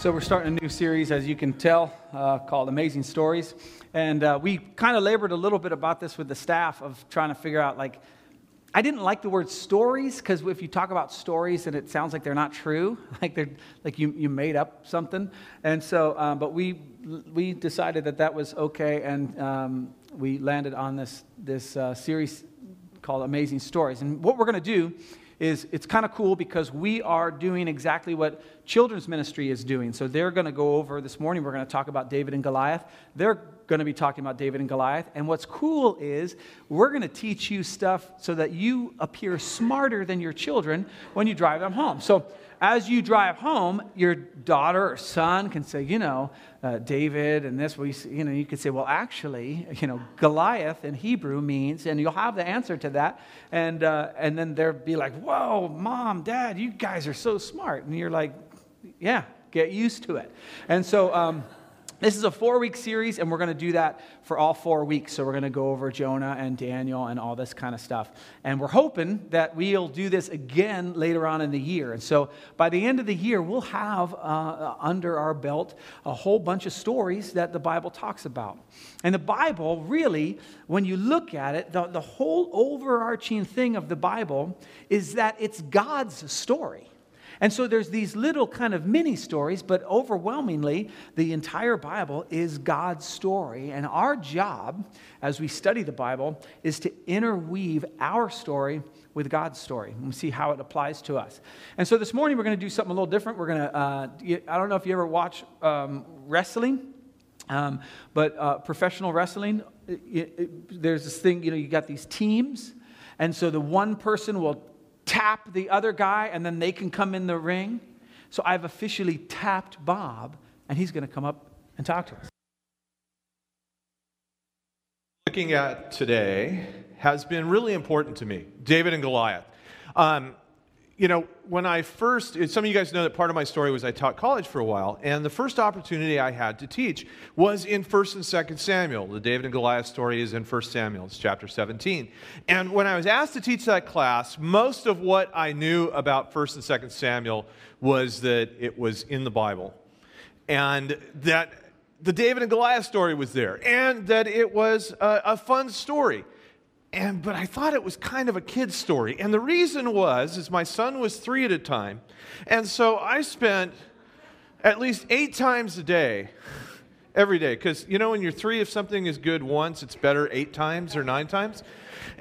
So, we're starting a new series, as you can tell, uh, called Amazing Stories. And uh, we kind of labored a little bit about this with the staff of trying to figure out, like, I didn't like the word stories because if you talk about stories and it sounds like they're not true, like they're like you, you made up something. And so, um, but we we decided that that was okay, and um, we landed on this this uh, series called Amazing Stories. And what we're going to do is it's kind of cool because we are doing exactly what children's ministry is doing. So they're going to go over this morning, we're going to talk about David and Goliath. They're going to be talking about David and Goliath. And what's cool is we're going to teach you stuff so that you appear smarter than your children when you drive them home. So as you drive home, your daughter or son can say, you know, uh, David and this, we, you know, you could say, well, actually, you know, Goliath in Hebrew means, and you'll have the answer to that. And, uh, and then they'll be like, whoa, mom, dad, you guys are so smart. And you're like, yeah, get used to it. And so, um, this is a four week series, and we're going to do that for all four weeks. So, we're going to go over Jonah and Daniel and all this kind of stuff. And we're hoping that we'll do this again later on in the year. And so, by the end of the year, we'll have uh, under our belt a whole bunch of stories that the Bible talks about. And the Bible, really, when you look at it, the, the whole overarching thing of the Bible is that it's God's story. And so there's these little kind of mini stories, but overwhelmingly, the entire Bible is God's story. And our job as we study the Bible is to interweave our story with God's story and see how it applies to us. And so this morning, we're going to do something a little different. We're going to, uh, I don't know if you ever watch um, wrestling. Um, but uh, professional wrestling, it, it, there's this thing, you know, you got these teams, and so the one person will tap the other guy and then they can come in the ring. So I've officially tapped Bob and he's going to come up and talk to us. Looking at today has been really important to me David and Goliath. Um, you know, when I first, some of you guys know that part of my story was I taught college for a while, and the first opportunity I had to teach was in 1st and 2nd Samuel. The David and Goliath story is in 1st Samuel, it's chapter 17. And when I was asked to teach that class, most of what I knew about 1st and 2nd Samuel was that it was in the Bible, and that the David and Goliath story was there, and that it was a, a fun story. And, but I thought it was kind of a kid's story. And the reason was, is my son was three at a time. And so I spent at least eight times a day, every day. Because, you know, when you're three, if something is good once, it's better eight times or nine times.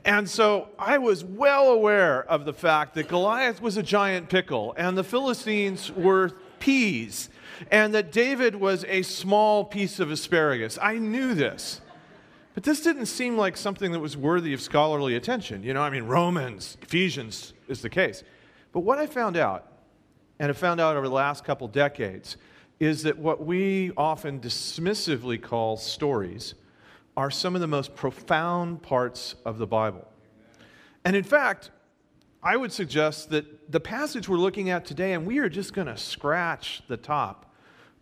And so I was well aware of the fact that Goliath was a giant pickle and the Philistines were peas and that David was a small piece of asparagus. I knew this. But this didn't seem like something that was worthy of scholarly attention. You know, I mean, Romans, Ephesians is the case. But what I found out, and have found out over the last couple decades, is that what we often dismissively call stories are some of the most profound parts of the Bible. And in fact, I would suggest that the passage we're looking at today, and we are just going to scratch the top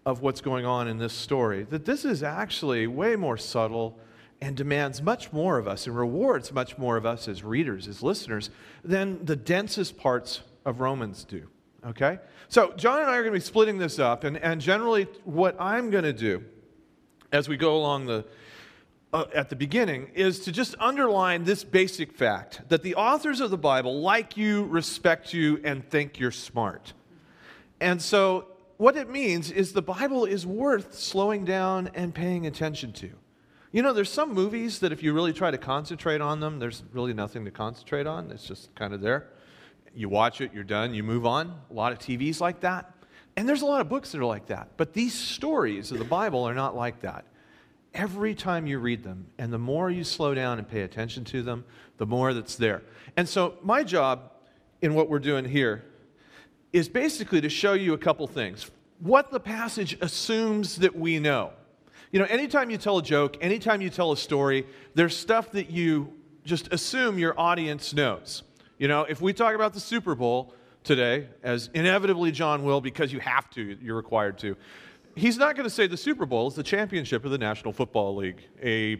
of what's going on in this story, that this is actually way more subtle and demands much more of us and rewards much more of us as readers, as listeners, than the densest parts of Romans do. Okay? So, John and I are going to be splitting this up, and, and generally, what I'm going to do as we go along the uh, at the beginning is to just underline this basic fact that the authors of the Bible like you, respect you, and think you're smart. And so, what it means is the Bible is worth slowing down and paying attention to. You know, there's some movies that if you really try to concentrate on them, there's really nothing to concentrate on. It's just kind of there. You watch it, you're done, you move on. A lot of TVs like that. And there's a lot of books that are like that. But these stories of the Bible are not like that. Every time you read them, and the more you slow down and pay attention to them, the more that's there. And so, my job in what we're doing here is basically to show you a couple things. What the passage assumes that we know. You know, anytime you tell a joke, anytime you tell a story, there's stuff that you just assume your audience knows. You know, if we talk about the Super Bowl today, as inevitably John will because you have to, you're required to, he's not going to say the Super Bowl is the championship of the National Football League, a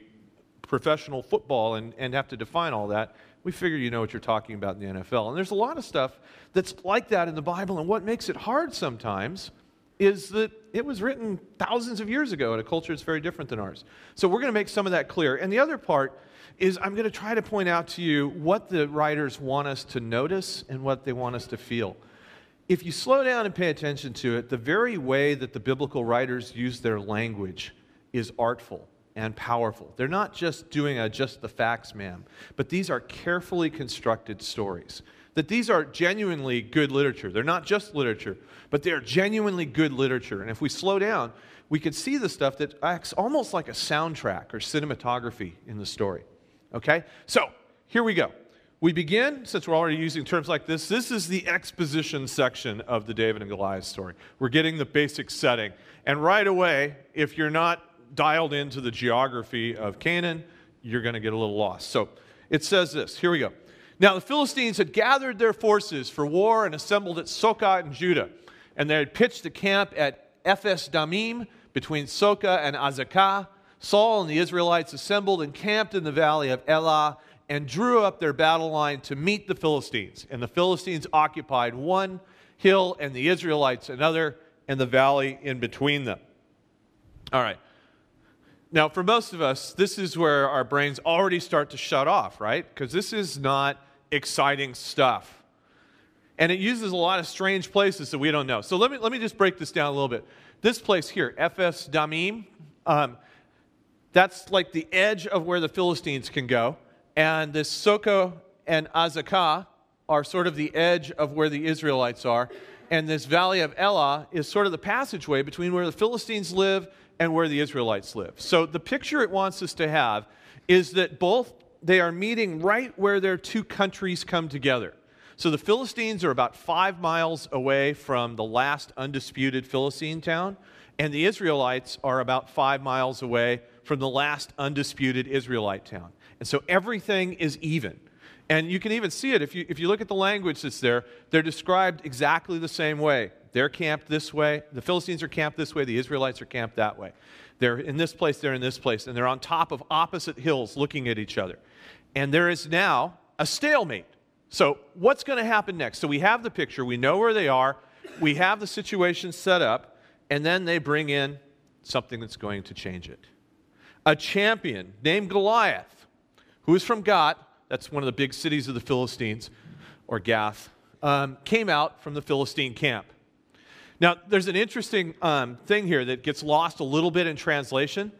professional football, and, and have to define all that. We figure you know what you're talking about in the NFL. And there's a lot of stuff that's like that in the Bible, and what makes it hard sometimes is that it was written thousands of years ago in a culture that's very different than ours. So we're going to make some of that clear. And the other part is I'm going to try to point out to you what the writers want us to notice and what they want us to feel. If you slow down and pay attention to it, the very way that the biblical writers use their language is artful and powerful. They're not just doing a just the facts, ma'am, but these are carefully constructed stories. That these are genuinely good literature. They're not just literature, but they're genuinely good literature. And if we slow down, we could see the stuff that acts almost like a soundtrack or cinematography in the story. Okay? So, here we go. We begin, since we're already using terms like this, this is the exposition section of the David and Goliath story. We're getting the basic setting. And right away, if you're not dialed into the geography of Canaan, you're going to get a little lost. So it says this here we go. Now the Philistines had gathered their forces for war and assembled at Socoh in Judah. And they had pitched a camp at Ephes Damim between Socoh and Azekah. Saul and the Israelites assembled and camped in the valley of Elah and drew up their battle line to meet the Philistines. And the Philistines occupied one hill and the Israelites another, and the valley in between them. All right. Now, for most of us, this is where our brains already start to shut off, right? Because this is not exciting stuff. And it uses a lot of strange places that we don't know. So let me, let me just break this down a little bit. This place here, Ephes Damim, um, that's like the edge of where the Philistines can go. And this Socoh and Azekah are sort of the edge of where the Israelites are. And this valley of Elah is sort of the passageway between where the Philistines live and where the Israelites live. So the picture it wants us to have is that both they are meeting right where their two countries come together. So the Philistines are about five miles away from the last undisputed Philistine town, and the Israelites are about five miles away from the last undisputed Israelite town. And so everything is even. And you can even see it if you, if you look at the language that's there, they're described exactly the same way. They're camped this way. The Philistines are camped this way. The Israelites are camped that way. They're in this place, they're in this place, and they're on top of opposite hills looking at each other. And there is now a stalemate. So, what's going to happen next? So, we have the picture, we know where they are, we have the situation set up, and then they bring in something that's going to change it. A champion named Goliath, who is from Gath, that's one of the big cities of the Philistines, or Gath, um, came out from the Philistine camp. Now, there's an interesting um, thing here that gets lost a little bit in translation.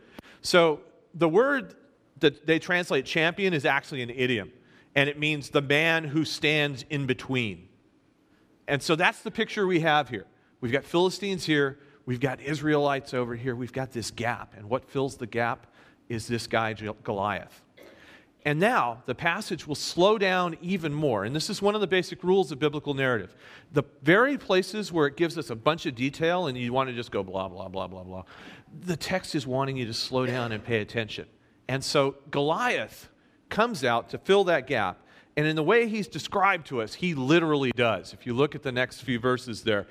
So, the word that they translate champion is actually an idiom, and it means the man who stands in between. And so, that's the picture we have here. We've got Philistines here, we've got Israelites over here, we've got this gap. And what fills the gap is this guy, Goliath. And now the passage will slow down even more. And this is one of the basic rules of biblical narrative. The very places where it gives us a bunch of detail and you want to just go blah, blah, blah, blah, blah, the text is wanting you to slow down and pay attention. And so Goliath comes out to fill that gap. And in the way he's described to us, he literally does. If you look at the next few verses there,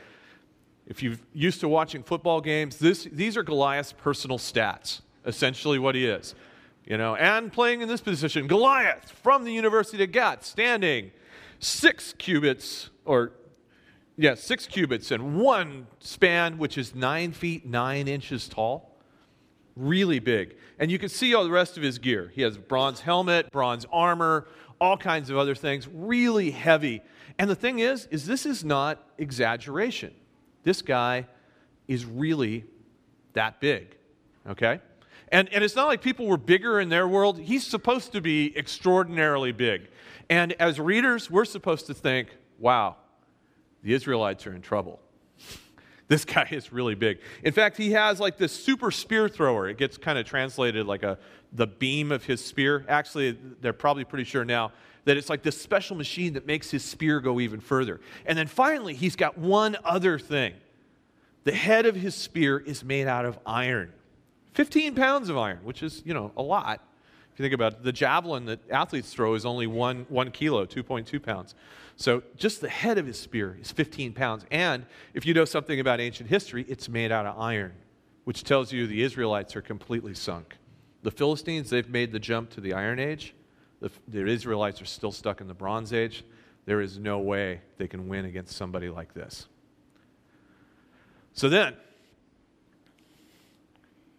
if you're used to watching football games, this, these are Goliath's personal stats, essentially what he is. You know, and playing in this position, Goliath from the University of Gath, standing six cubits, or yeah, six cubits and one span, which is nine feet nine inches tall. Really big. And you can see all the rest of his gear. He has bronze helmet, bronze armor, all kinds of other things. Really heavy. And the thing is, is this is not exaggeration. This guy is really that big. Okay? And, and it's not like people were bigger in their world. He's supposed to be extraordinarily big. And as readers, we're supposed to think, wow, the Israelites are in trouble. this guy is really big. In fact, he has like this super spear thrower. It gets kind of translated like a the beam of his spear. Actually, they're probably pretty sure now that it's like this special machine that makes his spear go even further. And then finally, he's got one other thing. The head of his spear is made out of iron. 15 pounds of iron, which is, you know, a lot. If you think about it, the javelin that athletes throw is only one, one kilo, 2.2 pounds. So just the head of his spear is 15 pounds. And if you know something about ancient history, it's made out of iron, which tells you the Israelites are completely sunk. The Philistines, they've made the jump to the Iron Age. The, the Israelites are still stuck in the Bronze Age. There is no way they can win against somebody like this. So then,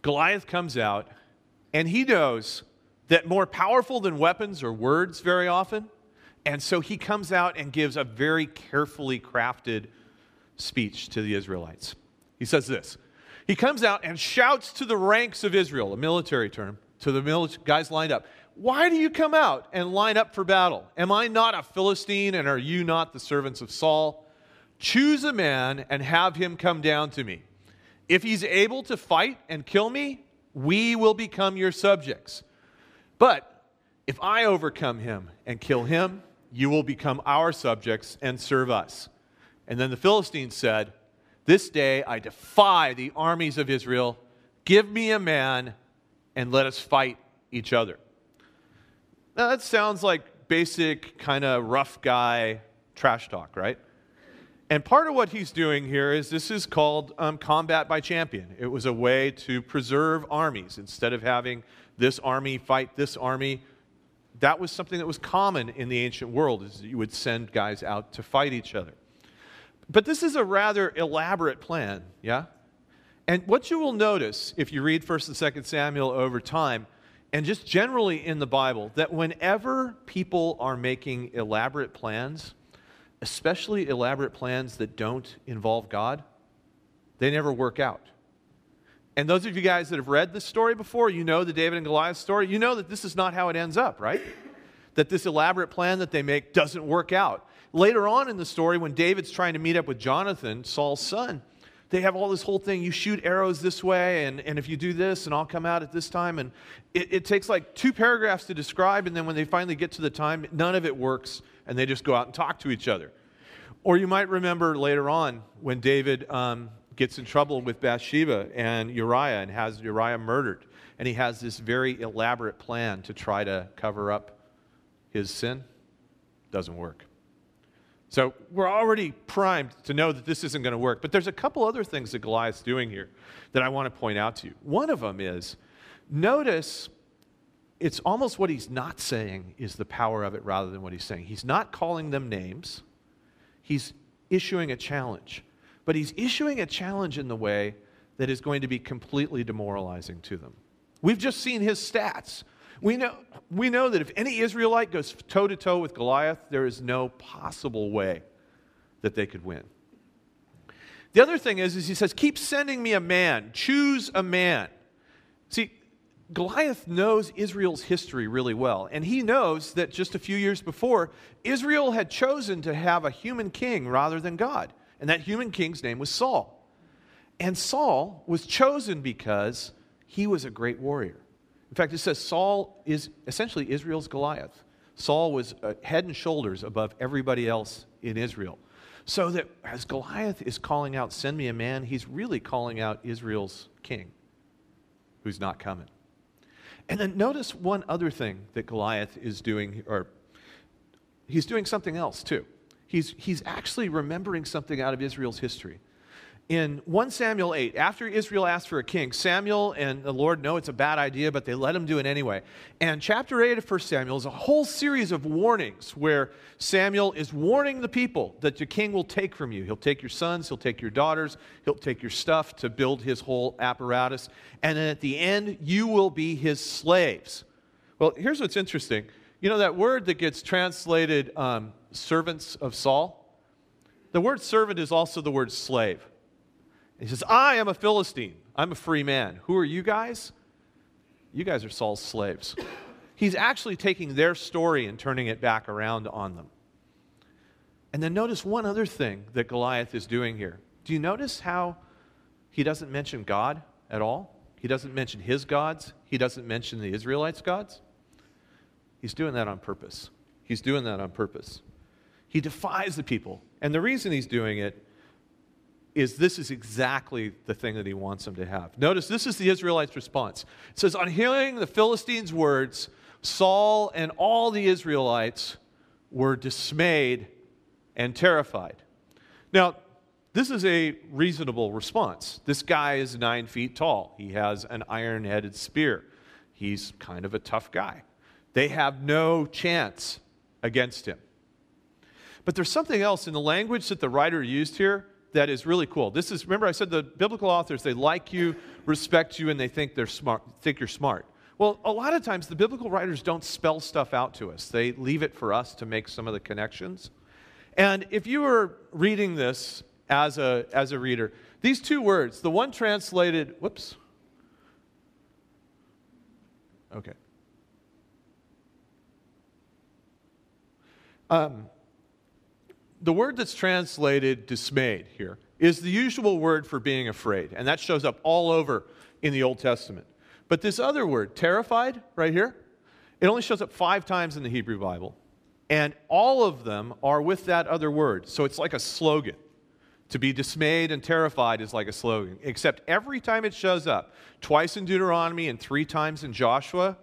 Goliath comes out, and he knows that more powerful than weapons are words very often. And so he comes out and gives a very carefully crafted speech to the Israelites. He says this He comes out and shouts to the ranks of Israel, a military term, to the mili- guys lined up. Why do you come out and line up for battle? Am I not a Philistine and are you not the servants of Saul? Choose a man and have him come down to me. If he's able to fight and kill me, we will become your subjects. But if I overcome him and kill him, you will become our subjects and serve us. And then the Philistines said, This day I defy the armies of Israel. Give me a man and let us fight each other. Now, that sounds like basic, kind of rough guy trash talk, right? And part of what he's doing here is this is called um, combat by champion. It was a way to preserve armies. Instead of having this army fight this army, that was something that was common in the ancient world, is you would send guys out to fight each other. But this is a rather elaborate plan, yeah? And what you will notice if you read 1st and 2nd Samuel over time, and just generally in the Bible, that whenever people are making elaborate plans, especially elaborate plans that don't involve God, they never work out. And those of you guys that have read this story before, you know the David and Goliath story, you know that this is not how it ends up, right? That this elaborate plan that they make doesn't work out. Later on in the story, when David's trying to meet up with Jonathan, Saul's son, they have all this whole thing. You shoot arrows this way, and, and if you do this, and I'll come out at this time. And it, it takes like two paragraphs to describe, and then when they finally get to the time, none of it works, and they just go out and talk to each other. Or you might remember later on when David um, gets in trouble with Bathsheba and Uriah and has Uriah murdered. And he has this very elaborate plan to try to cover up his sin. Doesn't work. So we're already primed to know that this isn't going to work. But there's a couple other things that Goliath's doing here that I want to point out to you. One of them is notice it's almost what he's not saying is the power of it rather than what he's saying. He's not calling them names, he's issuing a challenge but he's issuing a challenge in the way that is going to be completely demoralizing to them. We've just seen his stats. We know, we know that if any Israelite goes toe to toe with Goliath, there is no possible way that they could win. The other thing is, is he says, keep sending me a man, choose a man. See, Goliath knows Israel's history really well, and he knows that just a few years before, Israel had chosen to have a human king rather than God. And that human king's name was Saul. And Saul was chosen because he was a great warrior. In fact, it says Saul is essentially Israel's Goliath. Saul was uh, head and shoulders above everybody else in Israel. So that as Goliath is calling out, Send me a man, he's really calling out Israel's king who's not coming. And then notice one other thing that Goliath is doing, or he's doing something else too he's, he's actually remembering something out of Israel's history. In 1 Samuel 8, after Israel asked for a king, Samuel and the Lord know it's a bad idea, but they let him do it anyway. And chapter 8 of 1 Samuel is a whole series of warnings where Samuel is warning the people that the king will take from you. He'll take your sons, he'll take your daughters, he'll take your stuff to build his whole apparatus. And then at the end, you will be his slaves. Well, here's what's interesting. You know, that word that gets translated um, servants of Saul, the word servant is also the word slave. He says, I am a Philistine. I'm a free man. Who are you guys? You guys are Saul's slaves. He's actually taking their story and turning it back around on them. And then notice one other thing that Goliath is doing here. Do you notice how he doesn't mention God at all? He doesn't mention his gods. He doesn't mention the Israelites' gods. He's doing that on purpose. He's doing that on purpose. He defies the people. And the reason he's doing it is this is exactly the thing that he wants them to have. Notice this is the Israelites' response. It says, On hearing the Philistines' words, Saul and all the Israelites were dismayed and terrified. Now, this is a reasonable response. This guy is nine feet tall. He has an iron headed spear. He's kind of a tough guy. They have no chance against him. But there's something else in the language that the writer used here that is really cool. This is, remember, I said the biblical authors, they like you, respect you, and they think, they're smart, think you're smart. Well, a lot of times the biblical writers don't spell stuff out to us, they leave it for us to make some of the connections. And if you were reading this as a, as a reader, these two words, the one translated, whoops. Okay. Um, the word that's translated dismayed here is the usual word for being afraid, and that shows up all over in the Old Testament. But this other word, terrified, right here, it only shows up five times in the Hebrew Bible. And all of them are with that other word. So it's like a slogan. To be dismayed and terrified is like a slogan, except every time it shows up, twice in Deuteronomy and three times in Joshua,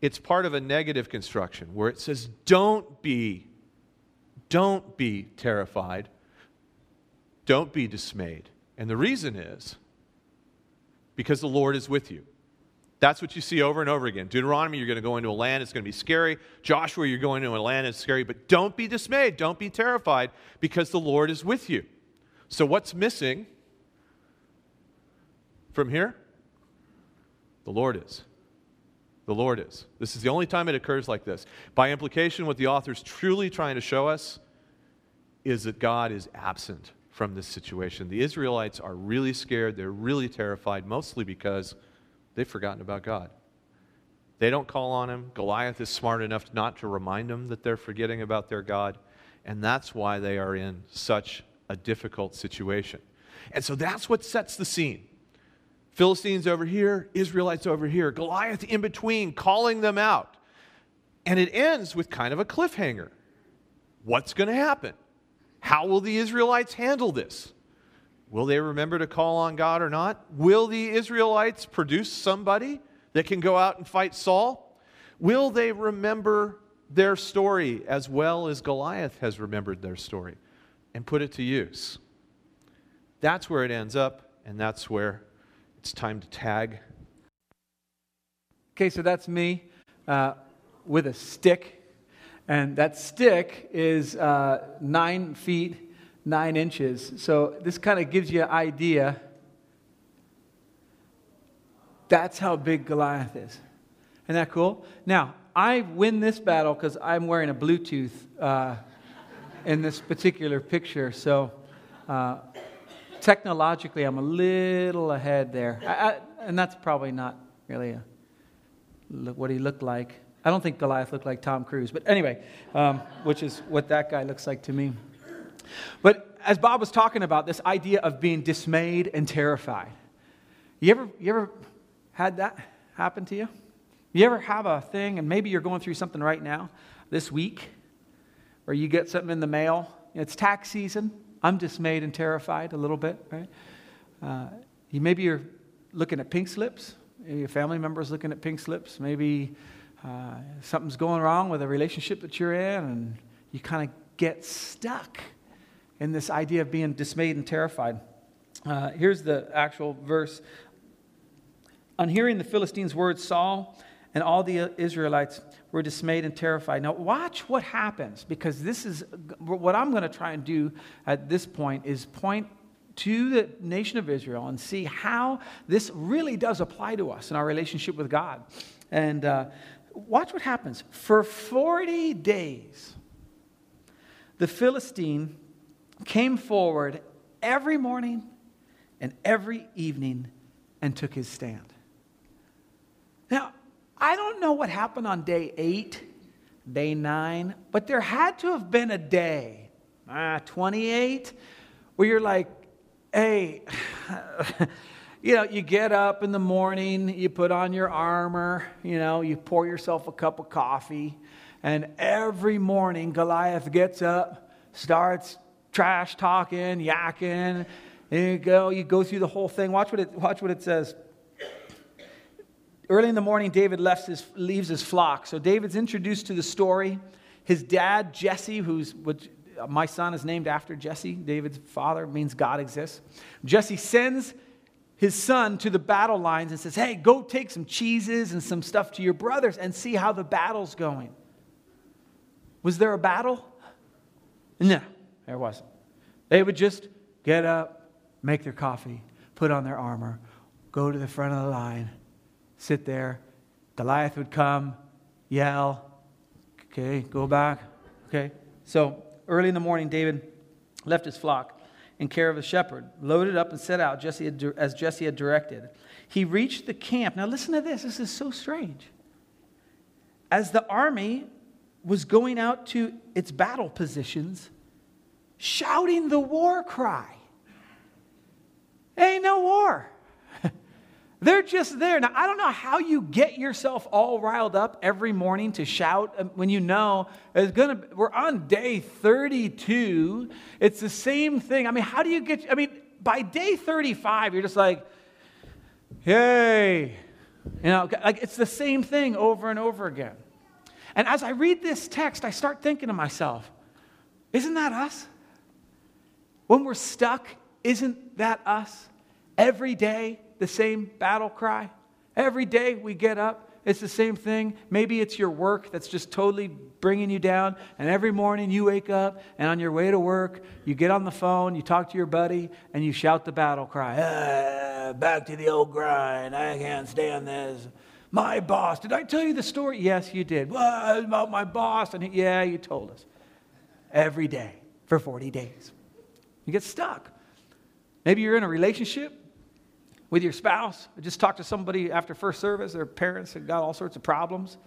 it's part of a negative construction where it says, Don't be, don't be terrified, don't be dismayed. And the reason is because the Lord is with you. That's what you see over and over again. Deuteronomy, you're going to go into a land, it's going to be scary. Joshua, you're going into a land, it's scary. But don't be dismayed, don't be terrified, because the Lord is with you. So, what's missing from here? The Lord is. The Lord is. This is the only time it occurs like this. By implication, what the author's truly trying to show us is that God is absent from this situation. The Israelites are really scared, they're really terrified, mostly because they've forgotten about God. They don't call on him. Goliath is smart enough not to remind them that they're forgetting about their God. And that's why they are in such a difficult situation. And so that's what sets the scene. Philistines over here, Israelites over here, Goliath in between, calling them out. And it ends with kind of a cliffhanger. What's going to happen? How will the Israelites handle this? Will they remember to call on God or not? Will the Israelites produce somebody that can go out and fight Saul? Will they remember their story as well as Goliath has remembered their story and put it to use? That's where it ends up, and that's where it's time to tag. Okay, so that's me uh, with a stick. And that stick is uh, nine feet, nine inches. So this kind of gives you an idea. That's how big Goliath is. Isn't that cool? Now, I win this battle because I'm wearing a Bluetooth uh, in this particular picture. So uh, technologically, I'm a little ahead there. I, I, and that's probably not really a, what he looked like. I don't think Goliath looked like Tom Cruise, but anyway, um, which is what that guy looks like to me. But as Bob was talking about, this idea of being dismayed and terrified. You ever, you ever had that happen to you? You ever have a thing, and maybe you're going through something right now, this week, where you get something in the mail? It's tax season. I'm dismayed and terrified a little bit, right? Uh, you, maybe you're looking at pink slips. Maybe your family member's looking at pink slips. Maybe uh, something's going wrong with a relationship that you're in, and you kind of get stuck in this idea of being dismayed and terrified. Uh, here's the actual verse. On hearing the Philistines' words, Saul and all the Israelites were dismayed and terrified. Now, watch what happens because this is what I'm going to try and do at this point is point to the nation of Israel and see how this really does apply to us in our relationship with God. And uh, watch what happens. For 40 days, the Philistine came forward every morning and every evening and took his stand. Now, I don't know what happened on day eight, day nine, but there had to have been a day, ah, 28, where you're like, hey, you know, you get up in the morning, you put on your armor, you know, you pour yourself a cup of coffee, and every morning Goliath gets up, starts trash talking, yakking, and you go, you go through the whole thing. Watch what it, watch what it says. Early in the morning, David his, leaves his flock. So David's introduced to the story. His dad, Jesse, who's what uh, my son is named after Jesse, David's father, means God exists. Jesse sends his son to the battle lines and says, Hey, go take some cheeses and some stuff to your brothers and see how the battle's going. Was there a battle? No, there wasn't. They would just get up, make their coffee, put on their armor, go to the front of the line, sit there. Goliath would come, yell, okay, go back, okay. So early in the morning, David left his flock in care of a shepherd, loaded up and set out Jesse had, as Jesse had directed. He reached the camp. Now listen to this. This is so strange. As the army was going out to its battle positions, shouting the war cry. Ain't no war. They're just there. Now, I don't know how you get yourself all riled up every morning to shout um, when you know it's gonna, we're on day 32. It's the same thing. I mean, how do you get, I mean, by day 35, you're just like, yay. you know, like it's the same thing over and over again. And as I read this text, I start thinking to myself, isn't that us? When we're stuck, isn't that us? Every day, the same battle cry. Every day we get up, it's the same thing. Maybe it's your work that's just totally bringing you down. And every morning you wake up, and on your way to work, you get on the phone, you talk to your buddy, and you shout the battle cry ah, Back to the old grind. I can't stand this. My boss. Did I tell you the story? Yes, you did. What about my boss? And he, yeah, you told us. Every day for 40 days. You get stuck. Maybe you're in a relationship with your spouse. I just talked to somebody after first service. Their parents had got all sorts of problems.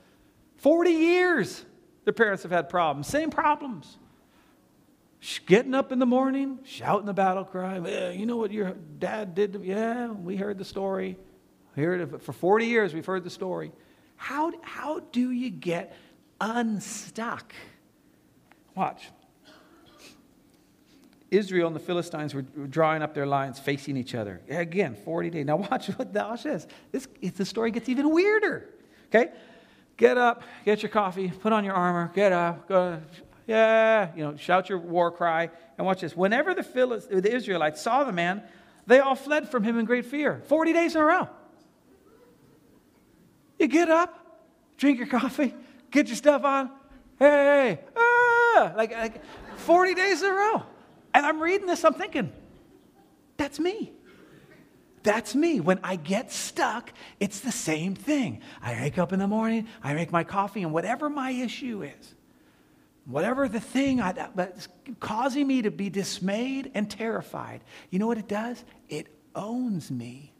40 years their parents have had problems. Same problems. Getting up in the morning, shouting the battle cry. Yeah, you know what your dad did? To, yeah, we heard the story. Heard it for 40 years, we've heard the story. How, how do you get unstuck? Watch. Israel and the Philistines were drawing up their lines facing each other. Again, 40 days. Now, watch what watch this. this. The story gets even weirder. Okay? Get up, get your coffee, put on your armor, get up, go, yeah, you know, shout your war cry. And watch this. Whenever the, Philist- the Israelites saw the man, they all fled from him in great fear. 40 days in a row. You get up, drink your coffee, get your stuff on. Hey, ah, like, like 40 days in a row. And I'm reading this, I'm thinking, that's me. That's me. When I get stuck, it's the same thing. I wake up in the morning, I make my coffee, and whatever my issue is, whatever the thing I, that's causing me to be dismayed and terrified, you know what it does? It owns me.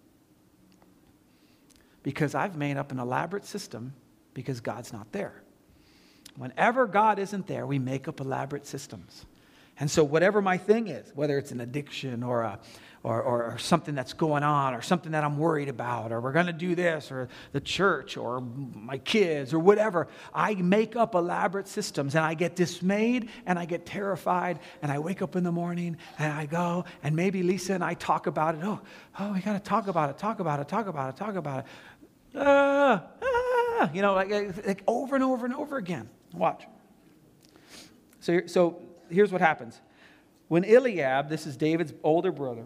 Because I've made up an elaborate system because God's not there. Whenever God isn't there, we make up elaborate systems. And so, whatever my thing is, whether it's an addiction or, a, or, or, or, something that's going on or something that I'm worried about, or we're going to do this, or the church, or my kids, or whatever, I make up elaborate systems and I get dismayed and I get terrified and I wake up in the morning and I go, and maybe Lisa and I talk about it. Oh, oh we got to talk about it, talk about it, talk about it, talk about it. Ah, ah, you know, like, like over and over and over again. Watch. So, so here's what happens. When Eliab, this is David's older brother,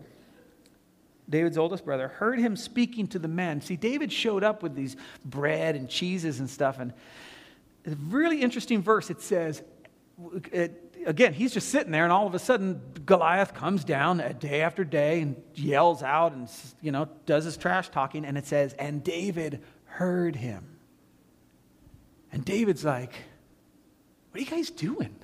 David's oldest brother, heard him speaking to the men. See, David showed up with these bread and cheeses and stuff. And a really interesting verse. It says, it, again, he's just sitting there, and all of a sudden, Goliath comes down day after day and yells out and, you know, does his trash talking. And it says, and David heard him. And David's like, what are you guys doing?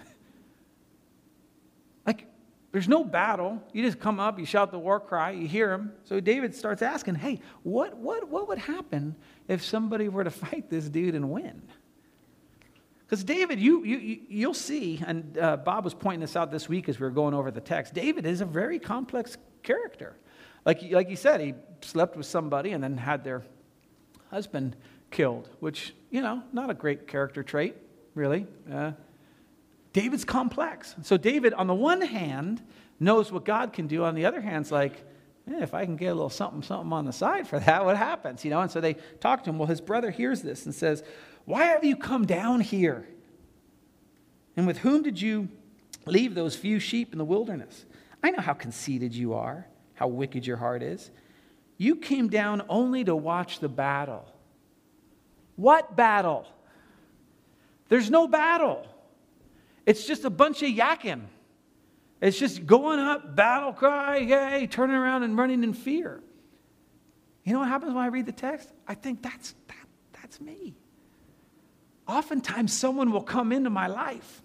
There's no battle. You just come up, you shout the war cry, you hear him. So David starts asking, hey, what, what, what would happen if somebody were to fight this dude and win? Because David, you, you, you'll see, and uh, Bob was pointing this out this week as we were going over the text. David is a very complex character. Like, like you said, he slept with somebody and then had their husband killed, which, you know, not a great character trait, really. Uh, David's complex. So David, on the one hand, knows what God can do. On the other hand, it's like, eh, if I can get a little something, something on the side for that, what happens? You know, and so they talk to him. Well, his brother hears this and says, Why have you come down here? And with whom did you leave those few sheep in the wilderness? I know how conceited you are, how wicked your heart is. You came down only to watch the battle. What battle? There's no battle. It's just a bunch of yakking. It's just going up, battle cry, yay, turning around and running in fear. You know what happens when I read the text? I think that's, that, that's me. Oftentimes, someone will come into my life,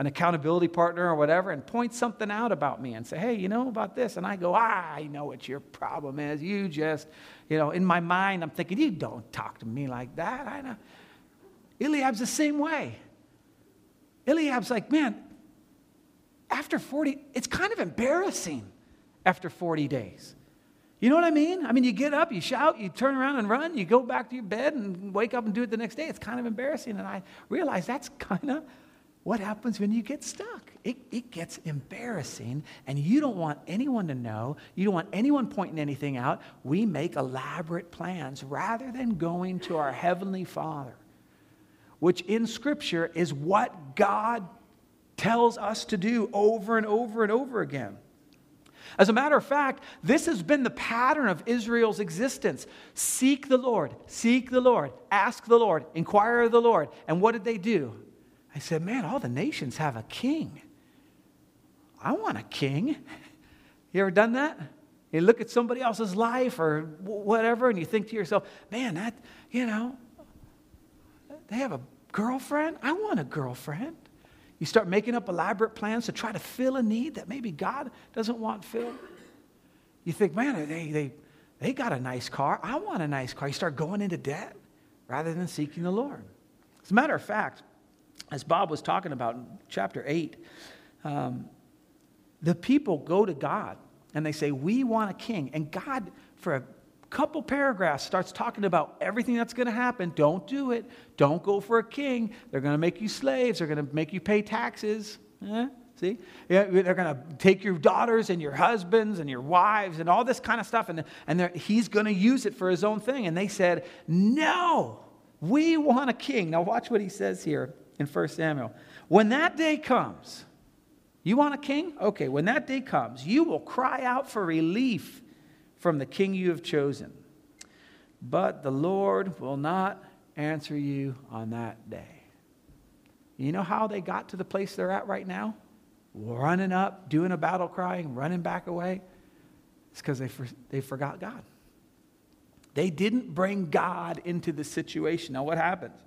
an accountability partner or whatever, and point something out about me and say, hey, you know about this? And I go, ah, I know what your problem is. You just, you know, in my mind, I'm thinking, you don't talk to me like that. I know. Eliab's the same way. Eliab's like, man, after 40, it's kind of embarrassing after 40 days. You know what I mean? I mean, you get up, you shout, you turn around and run, you go back to your bed and wake up and do it the next day. It's kind of embarrassing. And I realize that's kind of what happens when you get stuck. It, it gets embarrassing, and you don't want anyone to know. You don't want anyone pointing anything out. We make elaborate plans rather than going to our Heavenly Father, which in Scripture is what God tells us to do over and over and over again. As a matter of fact, this has been the pattern of Israel's existence. Seek the Lord, seek the Lord, ask the Lord, inquire of the Lord. And what did they do? I said, Man, all the nations have a king. I want a king. You ever done that? You look at somebody else's life or whatever, and you think to yourself, Man, that, you know, they have a girlfriend. I want a girlfriend. You start making up elaborate plans to try to fill a need that maybe God doesn't want filled. You think, man, they, they, they got a nice car. I want a nice car. You start going into debt rather than seeking the Lord. As a matter of fact, as Bob was talking about in chapter 8, um, the people go to God and they say, We want a king. And God, for a couple paragraphs starts talking about everything that's going to happen. Don't do it. Don't go for a king. They're going to make you slaves. They're going to make you pay taxes. Eh? See? Yeah, they're going to take your daughters and your husbands and your wives and all this kind of stuff, and, and he's going to use it for his own thing. And they said, No, we want a king. Now, watch what he says here in 1 Samuel. When that day comes, you want a king? Okay, when that day comes, you will cry out for relief from the king you have chosen. But the Lord will not answer you on that day. You know how they got to the place they're at right now? Running up, doing a battle crying, running back away. It's because they, for, they forgot God. They didn't bring God into the situation. Now, what happens?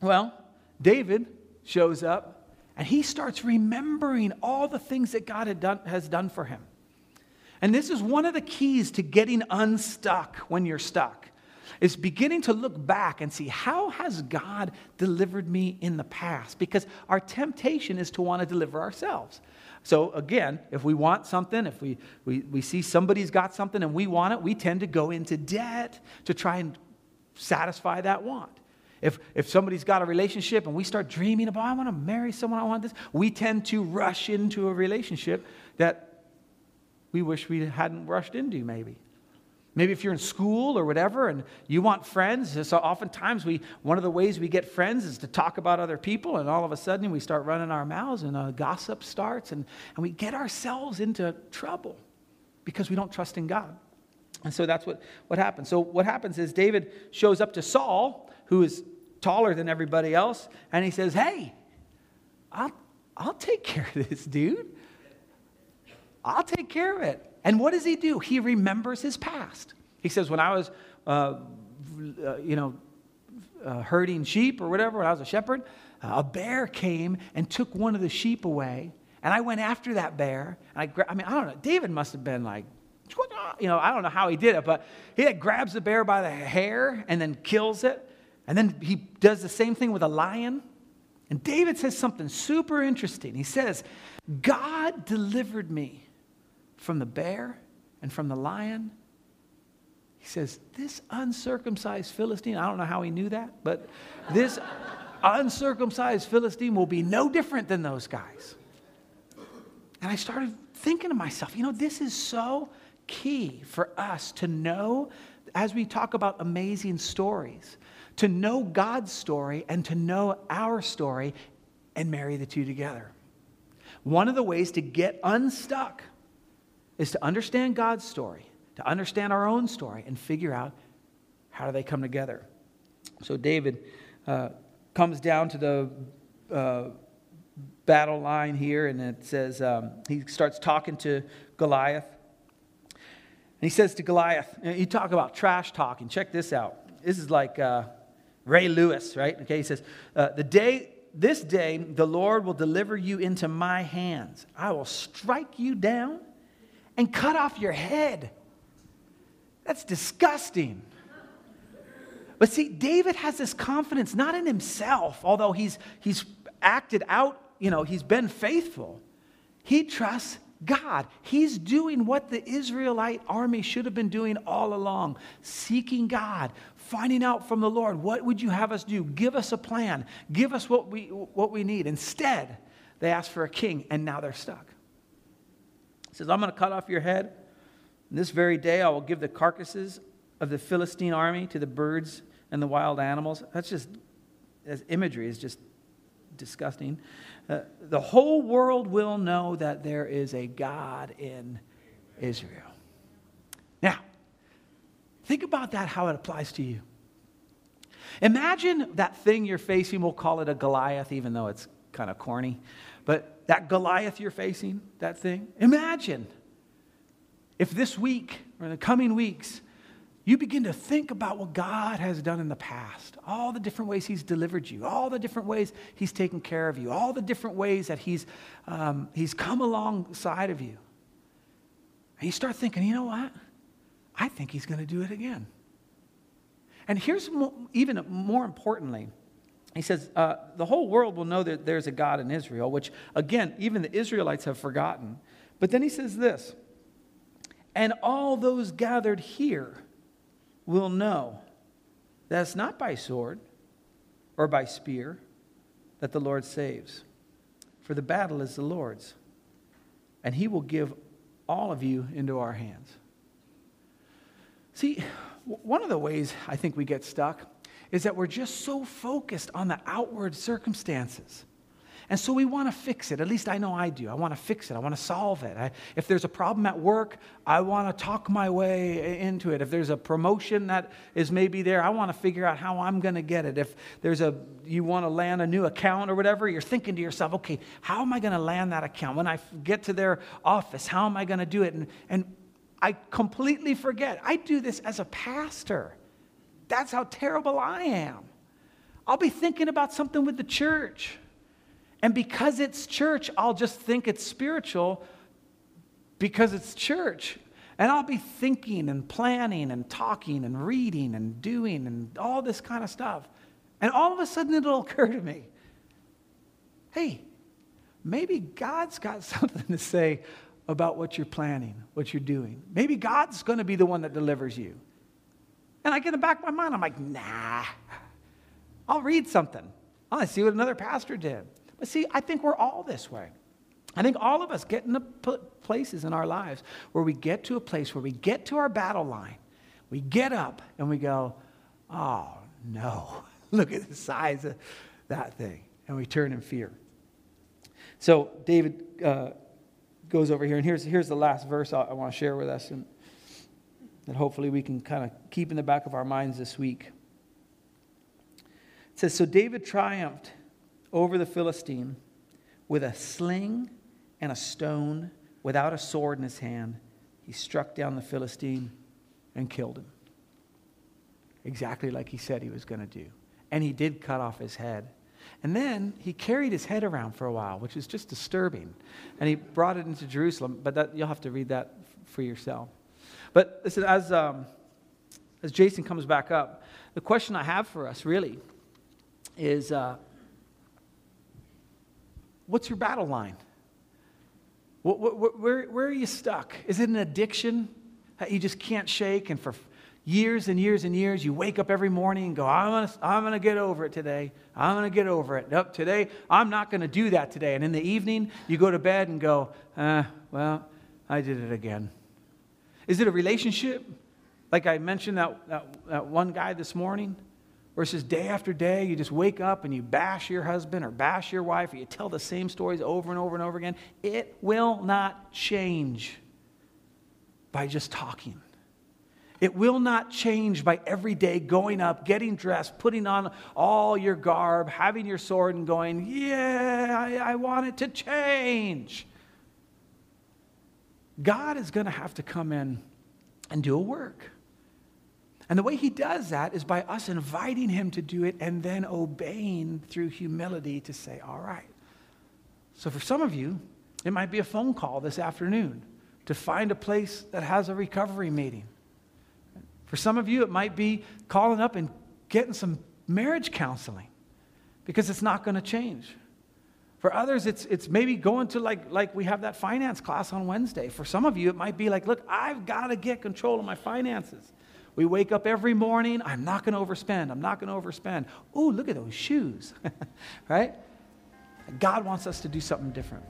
Well, David shows up and he starts remembering all the things that God had done, has done for him. And this is one of the keys to getting unstuck when you're stuck. Is beginning to look back and see how has God delivered me in the past? Because our temptation is to want to deliver ourselves. So again, if we want something, if we, we, we see somebody's got something and we want it, we tend to go into debt to try and satisfy that want. If, if somebody's got a relationship and we start dreaming about, I want to marry someone, I want this, we tend to rush into a relationship that we wish we hadn't rushed into, maybe. Maybe if you're in school or whatever and you want friends, so oftentimes we, one of the ways we get friends is to talk about other people, and all of a sudden we start running our mouths and uh, gossip starts, and, and we get ourselves into trouble because we don't trust in God. And so that's what, what happens. So what happens is David shows up to Saul, who is taller than everybody else, and he says, Hey, I'll, I'll take care of this dude. I'll take care of it. And what does he do? He remembers his past. He says, When I was, uh, uh, you know, uh, herding sheep or whatever, when I was a shepherd, a bear came and took one of the sheep away. And I went after that bear. And I, gra- I mean, I don't know. David must have been like, you know, I don't know how he did it, but he grabs the bear by the hair and then kills it. And then he does the same thing with a lion. And David says something super interesting. He says, God delivered me from the bear and from the lion. He says, This uncircumcised Philistine, I don't know how he knew that, but this uncircumcised Philistine will be no different than those guys. And I started thinking to myself, you know, this is so key for us to know as we talk about amazing stories, to know God's story and to know our story and marry the two together. One of the ways to get unstuck is to understand God's story, to understand our own story, and figure out how do they come together. So David uh, comes down to the uh, battle line here, and it says um, he starts talking to Goliath. And he says to Goliath, you talk about trash talking. Check this out. This is like uh, Ray Lewis, right? Okay, he says, uh, The day, this day, the Lord will deliver you into my hands. I will strike you down and cut off your head. That's disgusting. But see, David has this confidence not in himself, although he's, he's acted out, you know, he's been faithful. He trusts God. He's doing what the Israelite army should have been doing all along seeking God, finding out from the Lord, what would you have us do? Give us a plan, give us what we, what we need. Instead, they asked for a king, and now they're stuck. He says, I'm going to cut off your head. And this very day, I will give the carcasses of the Philistine army to the birds and the wild animals. That's just, as imagery is just disgusting. Uh, the whole world will know that there is a God in Israel. Now, think about that, how it applies to you. Imagine that thing you're facing, we'll call it a Goliath, even though it's kind of corny. But that Goliath you're facing, that thing, imagine if this week or in the coming weeks, you begin to think about what God has done in the past, all the different ways He's delivered you, all the different ways He's taken care of you, all the different ways that He's, um, he's come alongside of you. And you start thinking, you know what? I think He's going to do it again. And here's more, even more importantly, he says, uh, the whole world will know that there's a God in Israel, which, again, even the Israelites have forgotten. But then he says this, and all those gathered here will know that it's not by sword or by spear that the Lord saves, for the battle is the Lord's, and he will give all of you into our hands. See, one of the ways I think we get stuck is that we're just so focused on the outward circumstances. And so we want to fix it. At least I know I do. I want to fix it. I want to solve it. I, if there's a problem at work, I want to talk my way into it. If there's a promotion that is maybe there, I want to figure out how I'm going to get it. If there's a you want to land a new account or whatever, you're thinking to yourself, okay, how am I going to land that account? When I get to their office, how am I going to do it? And, and I completely forget. I do this as a pastor. That's how terrible I am. I'll be thinking about something with the church. And because it's church, I'll just think it's spiritual because it's church. And I'll be thinking and planning and talking and reading and doing and all this kind of stuff. And all of a sudden it'll occur to me hey, maybe God's got something to say about what you're planning, what you're doing. Maybe God's going to be the one that delivers you. And I get in the back of my mind, I'm like, nah, I'll read something. I'll see what another pastor did. But see, I think we're all this way. I think all of us get into places in our lives where we get to a place where we get to our battle line, we get up and we go, oh no, look at the size of that thing. And we turn in fear. So David uh, goes over here, and here's, here's the last verse I, I want to share with us, and that hopefully we can kind of keep in the back of our minds this week. It says, So David triumphed over the Philistine with a sling and a stone, without a sword in his hand. He struck down the Philistine and killed him. Exactly like he said he was going to do. And he did cut off his head. And then he carried his head around for a while, which is just disturbing. And he brought it into Jerusalem, but that, you'll have to read that for yourself. But listen, as, um, as Jason comes back up, the question I have for us really is uh, What's your battle line? Where, where, are you stuck? Is it an addiction that you just can't shake? And for years and years and years, you wake up every morning and go, I'm going to I'm gonna get over it today. I'm going to get over it. Nope, today, I'm not going to do that today. And in the evening, you go to bed and go, uh, well, I did it again. Is it a relationship? Like I mentioned that, that, that one guy this morning? Where day after day, you just wake up and you bash your husband or bash your wife, or you tell the same stories over and over and over again. It will not change by just talking. It will not change by every day going up, getting dressed, putting on all your garb, having your sword, and going, Yeah, I, I want it to change. God is going to have to come in and do a work. And the way he does that is by us inviting him to do it and then obeying through humility to say, All right. So for some of you, it might be a phone call this afternoon to find a place that has a recovery meeting. For some of you, it might be calling up and getting some marriage counseling because it's not going to change. For others, it's, it's maybe going to like, like we have that finance class on Wednesday. For some of you, it might be like, look, I've got to get control of my finances. We wake up every morning, I'm not going to overspend. I'm not going to overspend. Ooh, look at those shoes, right? God wants us to do something different.